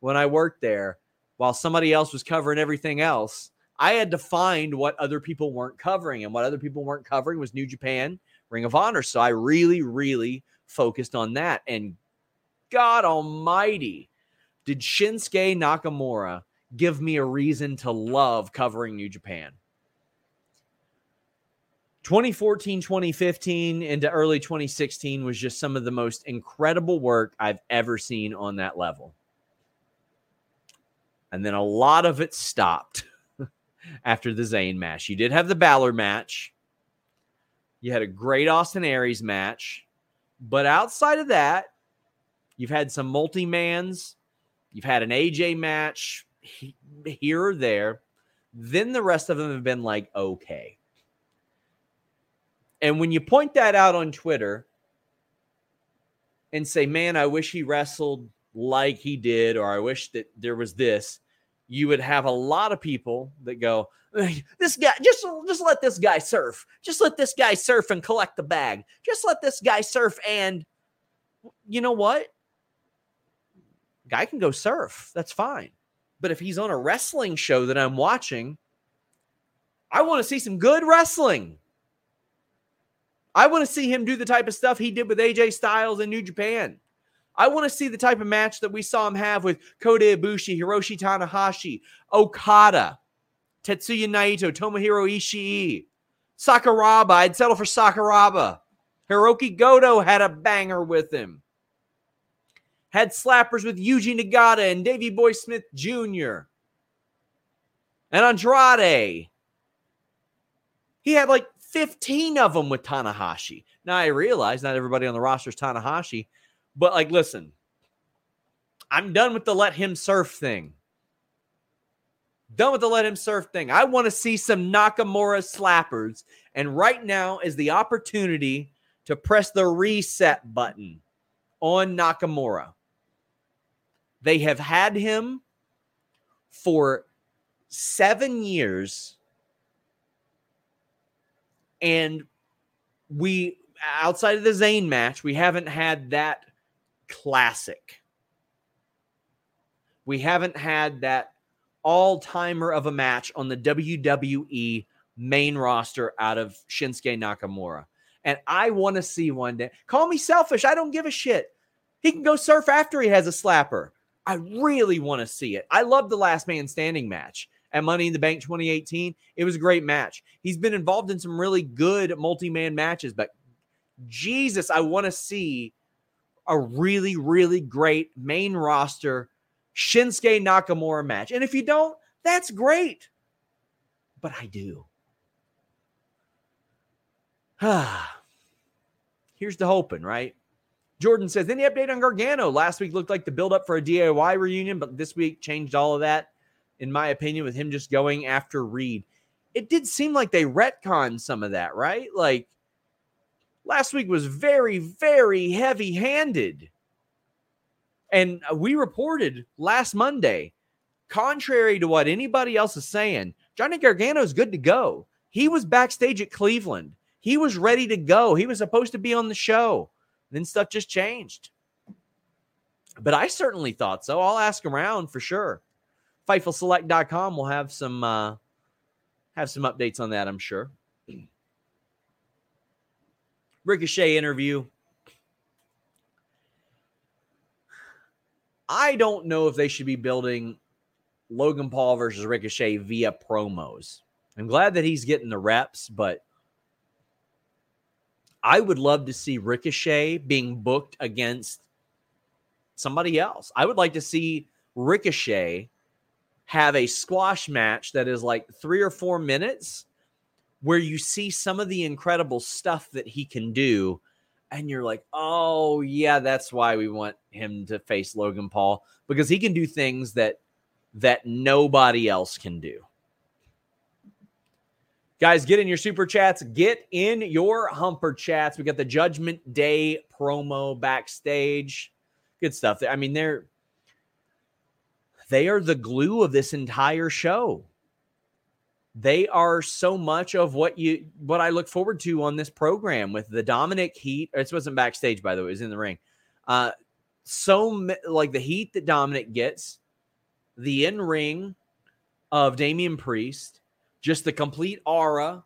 when I worked there, while somebody else was covering everything else. I had to find what other people weren't covering, and what other people weren't covering was New Japan, Ring of Honor. So I really, really focused on that. And God Almighty, did Shinsuke Nakamura give me a reason to love covering New Japan? 2014, 2015 into early 2016 was just some of the most incredible work I've ever seen on that level. And then a lot of it stopped (laughs) after the Zayn match. You did have the Balor match. You had a great Austin Aries match. But outside of that, you've had some multi mans, you've had an AJ match here or there. Then the rest of them have been like, okay. And when you point that out on Twitter and say, man, I wish he wrestled like he did, or I wish that there was this, you would have a lot of people that go, this guy, just, just let this guy surf. Just let this guy surf and collect the bag. Just let this guy surf. And you know what? Guy can go surf. That's fine. But if he's on a wrestling show that I'm watching, I want to see some good wrestling. I want to see him do the type of stuff he did with AJ Styles in New Japan. I want to see the type of match that we saw him have with Kota Ibushi, Hiroshi Tanahashi, Okada, Tetsuya Naito, Tomohiro Ishii, Sakuraba. I'd settle for Sakuraba. Hiroki Goto had a banger with him. Had slappers with Yuji Nagata and Davey Boy Smith Jr. And Andrade. He had like 15 of them with Tanahashi. Now I realize not everybody on the roster is Tanahashi, but like, listen, I'm done with the let him surf thing. Done with the let him surf thing. I want to see some Nakamura slappers. And right now is the opportunity to press the reset button on Nakamura. They have had him for seven years. And we, outside of the Zayn match, we haven't had that classic. We haven't had that all timer of a match on the WWE main roster out of Shinsuke Nakamura. And I want to see one day. Call me selfish. I don't give a shit. He can go surf after he has a slapper. I really want to see it. I love the last man standing match at Money in the Bank 2018. It was a great match. He's been involved in some really good multi man matches, but Jesus, I want to see a really, really great main roster Shinsuke Nakamura match. And if you don't, that's great. But I do. (sighs) Here's the hoping, right? Jordan says, any update on Gargano? Last week looked like the buildup for a DIY reunion, but this week changed all of that, in my opinion, with him just going after Reed. It did seem like they retconned some of that, right? Like last week was very, very heavy handed. And we reported last Monday, contrary to what anybody else is saying, Johnny Gargano is good to go. He was backstage at Cleveland. He was ready to go. He was supposed to be on the show. Then stuff just changed. But I certainly thought so. I'll ask around for sure. FightfulSelect.com will have some uh, have some updates on that, I'm sure. Ricochet interview. I don't know if they should be building Logan Paul versus Ricochet via promos. I'm glad that he's getting the reps, but I would love to see Ricochet being booked against somebody else. I would like to see Ricochet have a squash match that is like three or four minutes where you see some of the incredible stuff that he can do. And you're like, oh, yeah, that's why we want him to face Logan Paul because he can do things that that nobody else can do. Guys, get in your super chats. Get in your humper chats. We got the Judgment Day promo backstage. Good stuff. I mean, they're they are the glue of this entire show. They are so much of what you what I look forward to on this program with the Dominic heat. It wasn't backstage, by the way, it was in the ring. Uh so like the heat that Dominic gets, the in ring of Damian Priest, just the complete aura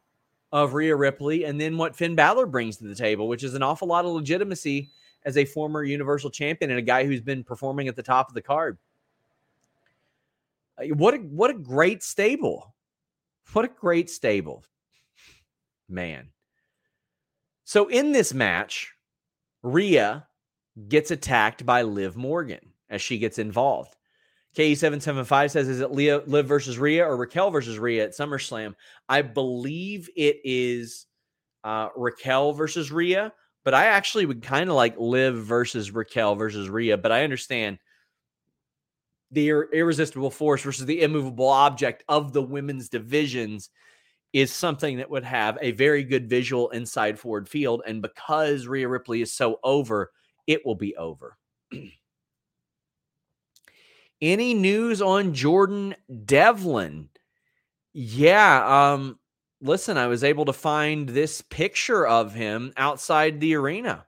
of Rhea Ripley, and then what Finn Balor brings to the table, which is an awful lot of legitimacy as a former Universal Champion and a guy who's been performing at the top of the card. Uh, what a what a great stable! What a great stable, man. So in this match, Rhea gets attacked by Liv Morgan as she gets involved. KE775 says, is it Leah, Liv versus Rhea or Raquel versus Rhea at SummerSlam? I believe it is uh, Raquel versus Rhea, but I actually would kind of like Liv versus Raquel versus Rhea, but I understand the ir- irresistible force versus the immovable object of the women's divisions is something that would have a very good visual inside forward field. And because Rhea Ripley is so over, it will be over. (clears throat) Any news on Jordan Devlin? Yeah, um listen, I was able to find this picture of him outside the arena.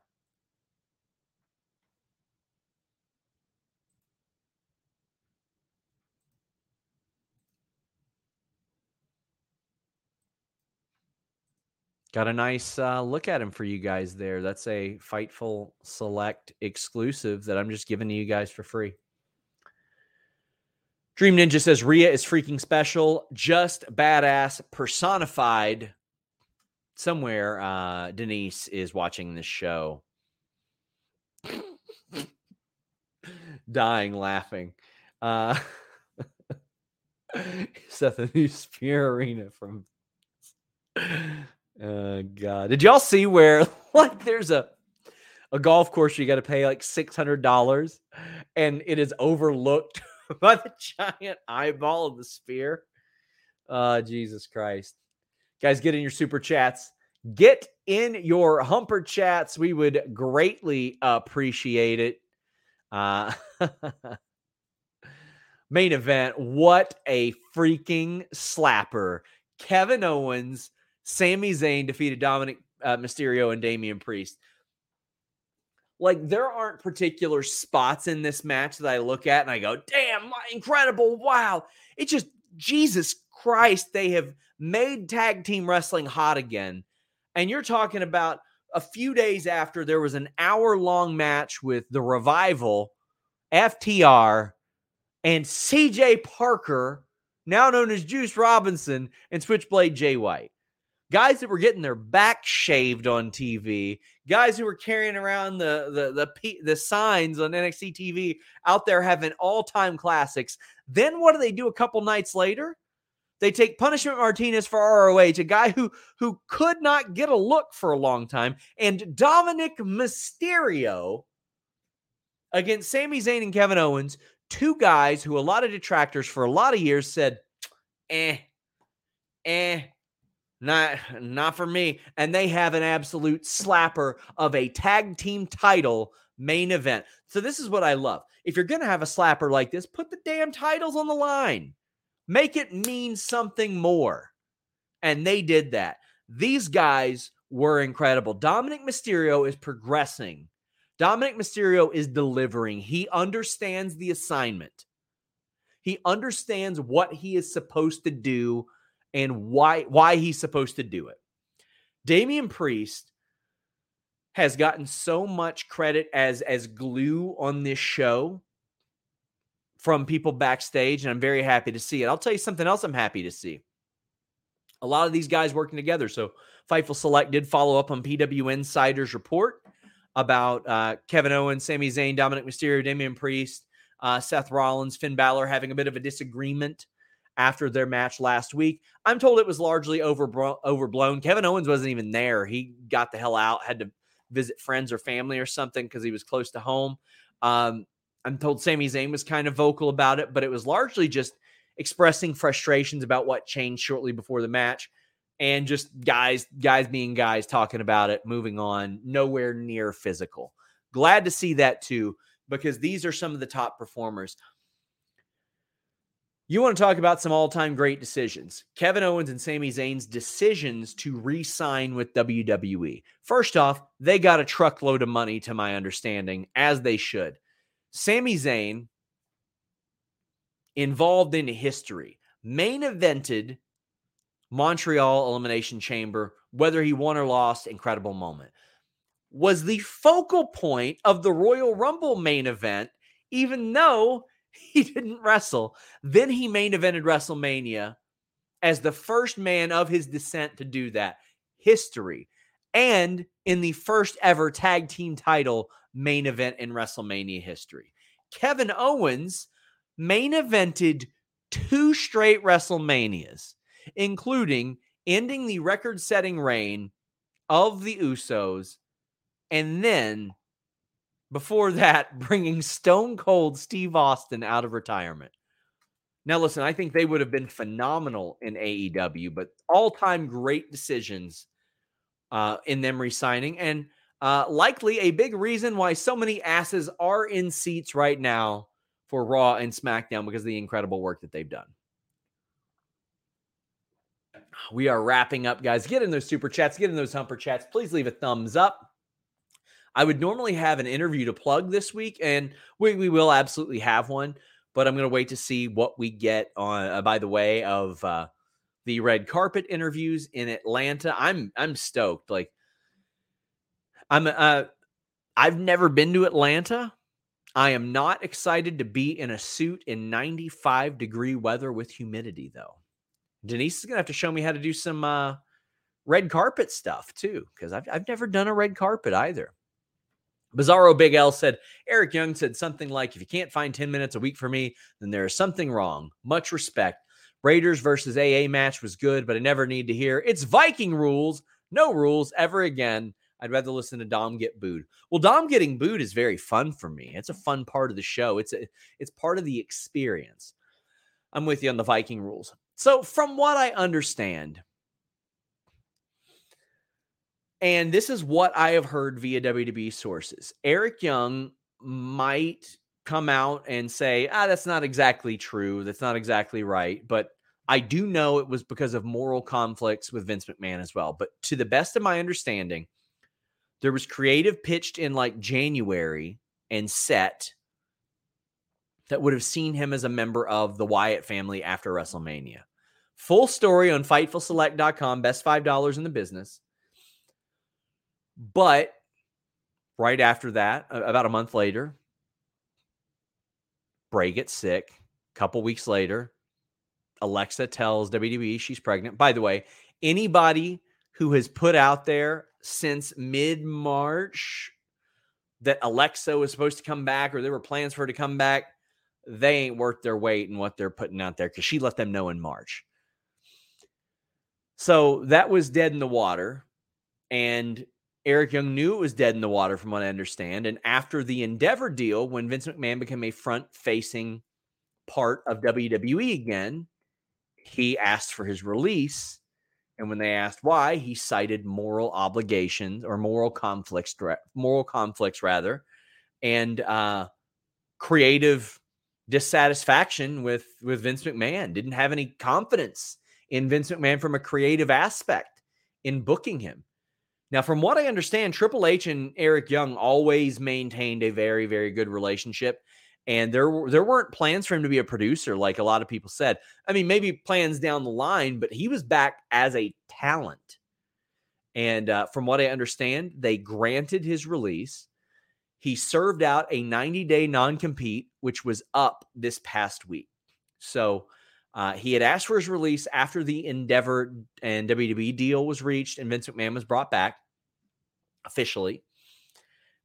Got a nice uh, look at him for you guys there. That's a Fightful Select exclusive that I'm just giving to you guys for free. Dream Ninja says Rhea is freaking special, just badass, personified. Somewhere, uh, Denise is watching this show, (laughs) dying laughing. Uh, (laughs) Seth, the new Sphere (laughs) Arena from. Oh God! Did y'all see where (laughs) like there's a a golf course you got to pay like six hundred dollars, and it is overlooked (laughs) by the giant eyeball of the Sphere. Uh, Jesus Christ. Guys, get in your super chats. Get in your humper chats. We would greatly appreciate it. Uh, (laughs) Main event. What a freaking slapper. Kevin Owens, Sami Zayn defeated Dominic uh, Mysterio and Damian Priest. Like, there aren't particular spots in this match that I look at and I go, damn, incredible. Wow. It just, Jesus Christ, they have made tag team wrestling hot again. And you're talking about a few days after there was an hour long match with the revival, FTR, and CJ Parker, now known as Juice Robinson, and Switchblade Jay White. Guys that were getting their back shaved on TV, guys who were carrying around the the the, the signs on NXT TV out there having all time classics. Then what do they do a couple nights later? They take Punishment Martinez for ROH, a guy who who could not get a look for a long time, and Dominic Mysterio against Sami Zayn and Kevin Owens, two guys who a lot of detractors for a lot of years said, "Eh, eh, not not for me." And they have an absolute slapper of a tag team title main event. So this is what I love. If you're going to have a slapper like this, put the damn titles on the line. Make it mean something more. And they did that. These guys were incredible. Dominic Mysterio is progressing. Dominic Mysterio is delivering. He understands the assignment. He understands what he is supposed to do and why why he's supposed to do it. Damian Priest has gotten so much credit as as glue on this show from people backstage, and I'm very happy to see it. I'll tell you something else I'm happy to see. A lot of these guys working together. So Fightful Select did follow up on PW Insider's report about uh, Kevin Owens, Sami Zayn, Dominic Mysterio, Damian Priest, uh, Seth Rollins, Finn Balor having a bit of a disagreement after their match last week. I'm told it was largely overbro- overblown. Kevin Owens wasn't even there. He got the hell out, had to visit friends or family or something because he was close to home. Um, I'm told Sami Zayn was kind of vocal about it, but it was largely just expressing frustrations about what changed shortly before the match and just guys guys being guys talking about it moving on nowhere near physical glad to see that too because these are some of the top performers you want to talk about some all-time great decisions. Kevin owens and Sami Zayn's decisions to re-sign with wwe first off they got a truckload of money to my understanding as they should. Sami Zayn involved in history, main evented Montreal Elimination Chamber, whether he won or lost, incredible moment. Was the focal point of the Royal Rumble main event, even though he didn't wrestle. Then he main evented WrestleMania as the first man of his descent to do that. History. And in the first ever tag team title main event in WrestleMania history. Kevin Owens main evented two straight WrestleManias, including ending the record setting reign of the Usos, and then before that, (laughs) bringing Stone Cold Steve Austin out of retirement. Now, listen, I think they would have been phenomenal in AEW, but all time great decisions uh, in them resigning. And uh, likely a big reason why so many asses are in seats right now for Raw and SmackDown because of the incredible work that they've done. We are wrapping up, guys. Get in those super chats, get in those humper chats. Please leave a thumbs up. I would normally have an interview to plug this week, and we, we will absolutely have one, but I'm going to wait to see what we get on, uh, by the way, of uh, the red carpet interviews in Atlanta. I'm I'm stoked. Like I'm uh I've never been to Atlanta. I am not excited to be in a suit in 95 degree weather with humidity though. Denise is going to have to show me how to do some uh red carpet stuff too because I've I've never done a red carpet either. Bizarro Big L said, Eric Young said something like, if you can't find 10 minutes a week for me, then there is something wrong. Much respect. Raiders versus AA match was good, but I never need to hear it's Viking rules, no rules ever again. I'd rather listen to Dom get booed. Well, Dom getting booed is very fun for me. It's a fun part of the show. It's a, it's part of the experience. I'm with you on the Viking rules. So, from what I understand, and this is what I have heard via WWE sources, Eric Young might come out and say, ah, that's not exactly true. That's not exactly right. But I do know it was because of moral conflicts with Vince McMahon as well. But to the best of my understanding, there was creative pitched in like January and set that would have seen him as a member of the Wyatt family after WrestleMania. Full story on FightfulSelect.com, best $5 in the business. But right after that, about a month later, Bray gets sick. A couple weeks later, Alexa tells WWE she's pregnant. By the way, anybody who has put out there since mid March that Alexa was supposed to come back or there were plans for her to come back, they ain't worth their weight in what they're putting out there because she let them know in March. So that was dead in the water. And Eric Young knew it was dead in the water, from what I understand. And after the Endeavor deal, when Vince McMahon became a front facing part of WWE again, he asked for his release. And when they asked why, he cited moral obligations or moral conflicts, moral conflicts rather, and uh, creative dissatisfaction with with Vince McMahon. Didn't have any confidence in Vince McMahon from a creative aspect in booking him. Now, from what I understand, Triple H and Eric Young always maintained a very, very good relationship. And there, there weren't plans for him to be a producer, like a lot of people said. I mean, maybe plans down the line, but he was back as a talent. And uh, from what I understand, they granted his release. He served out a 90 day non compete, which was up this past week. So uh, he had asked for his release after the Endeavor and WWE deal was reached and Vince McMahon was brought back officially.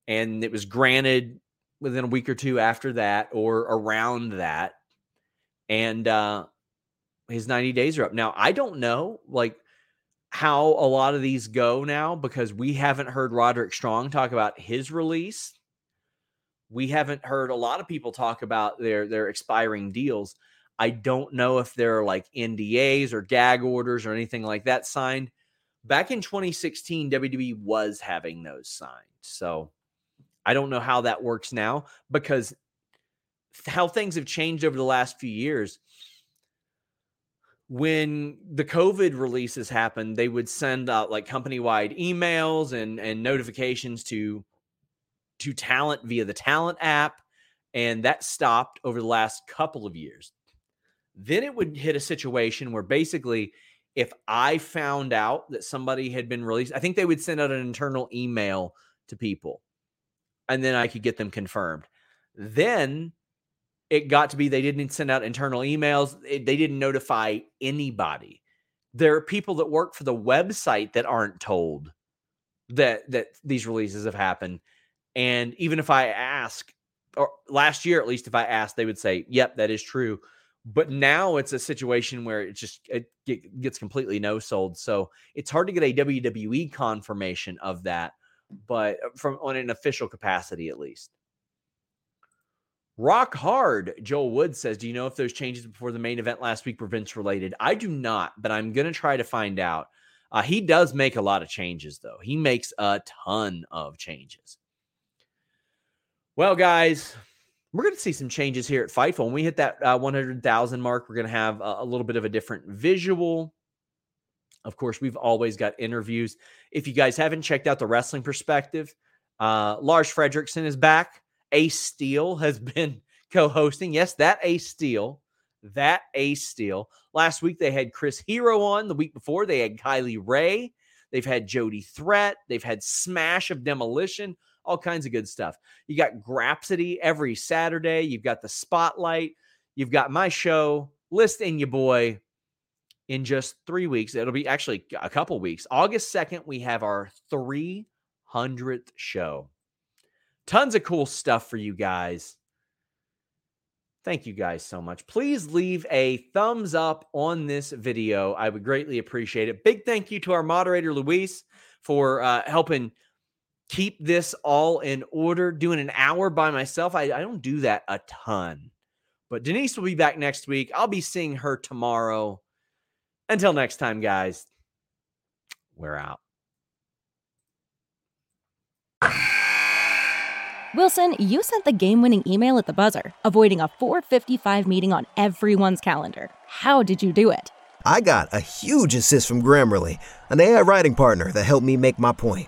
And it was granted within a week or two after that or around that. And uh, his 90 days are up. Now, I don't know like how a lot of these go now because we haven't heard Roderick Strong talk about his release. We haven't heard a lot of people talk about their their expiring deals. I don't know if there are like NDAs or gag orders or anything like that signed. Back in 2016, WWE was having those signed. So I don't know how that works now because how things have changed over the last few years. When the COVID releases happened, they would send out like company wide emails and, and notifications to to talent via the talent app. And that stopped over the last couple of years. Then it would hit a situation where basically, if I found out that somebody had been released, I think they would send out an internal email to people and then I could get them confirmed. Then it got to be they didn't send out internal emails, it, they didn't notify anybody. There are people that work for the website that aren't told that that these releases have happened. And even if I ask, or last year at least, if I asked, they would say, "Yep, that is true." But now it's a situation where it just it gets completely no sold. So it's hard to get a WWE confirmation of that, but uh, from on an official capacity at least. Rock hard, Joel Wood says. Do you know if those changes before the main event last week were Vince related? I do not, but I'm going to try to find out. Uh, he does make a lot of changes, though. He makes a ton of changes. Well, guys, we're going to see some changes here at Fightful. When we hit that uh, 100,000 mark, we're going to have a, a, little bit of a different visual. Of course, we've always got interviews. If you guys haven't checked out the wrestling perspective, uh, Lars Frederiksen is back. Ace Steel has (laughs) been co hosting. Yes, that Ace Steel. That Ace Steel. Last week they had Chris Hero on. The week before they had Kylie Rae. They've had Jody Threat. They've had Smash of Demolition all kinds of good stuff. You got Grapsody every Saturday. You've got the Spotlight. You've got my show, List in your boy. In just three weeks, it'll be actually a couple weeks. August 2nd, we have our 300th show. Tons of cool stuff for you guys. Thank you guys so much. Please leave a thumbs up on this video. I would greatly appreciate it. Big thank you to our moderator, Luis, for uh, helping keep this all in order. Doing an hour by myself, I, I don't do that a ton. But Denise will be back next week. I'll be seeing her tomorrow. Until next time, guys, we're out. Wilson, you sent the game-winning email at the buzzer, avoiding a 4:55 meeting on everyone's calendar. How did you do it? I got a huge assist from Grammarly, an AI writing partner that helped me make my point.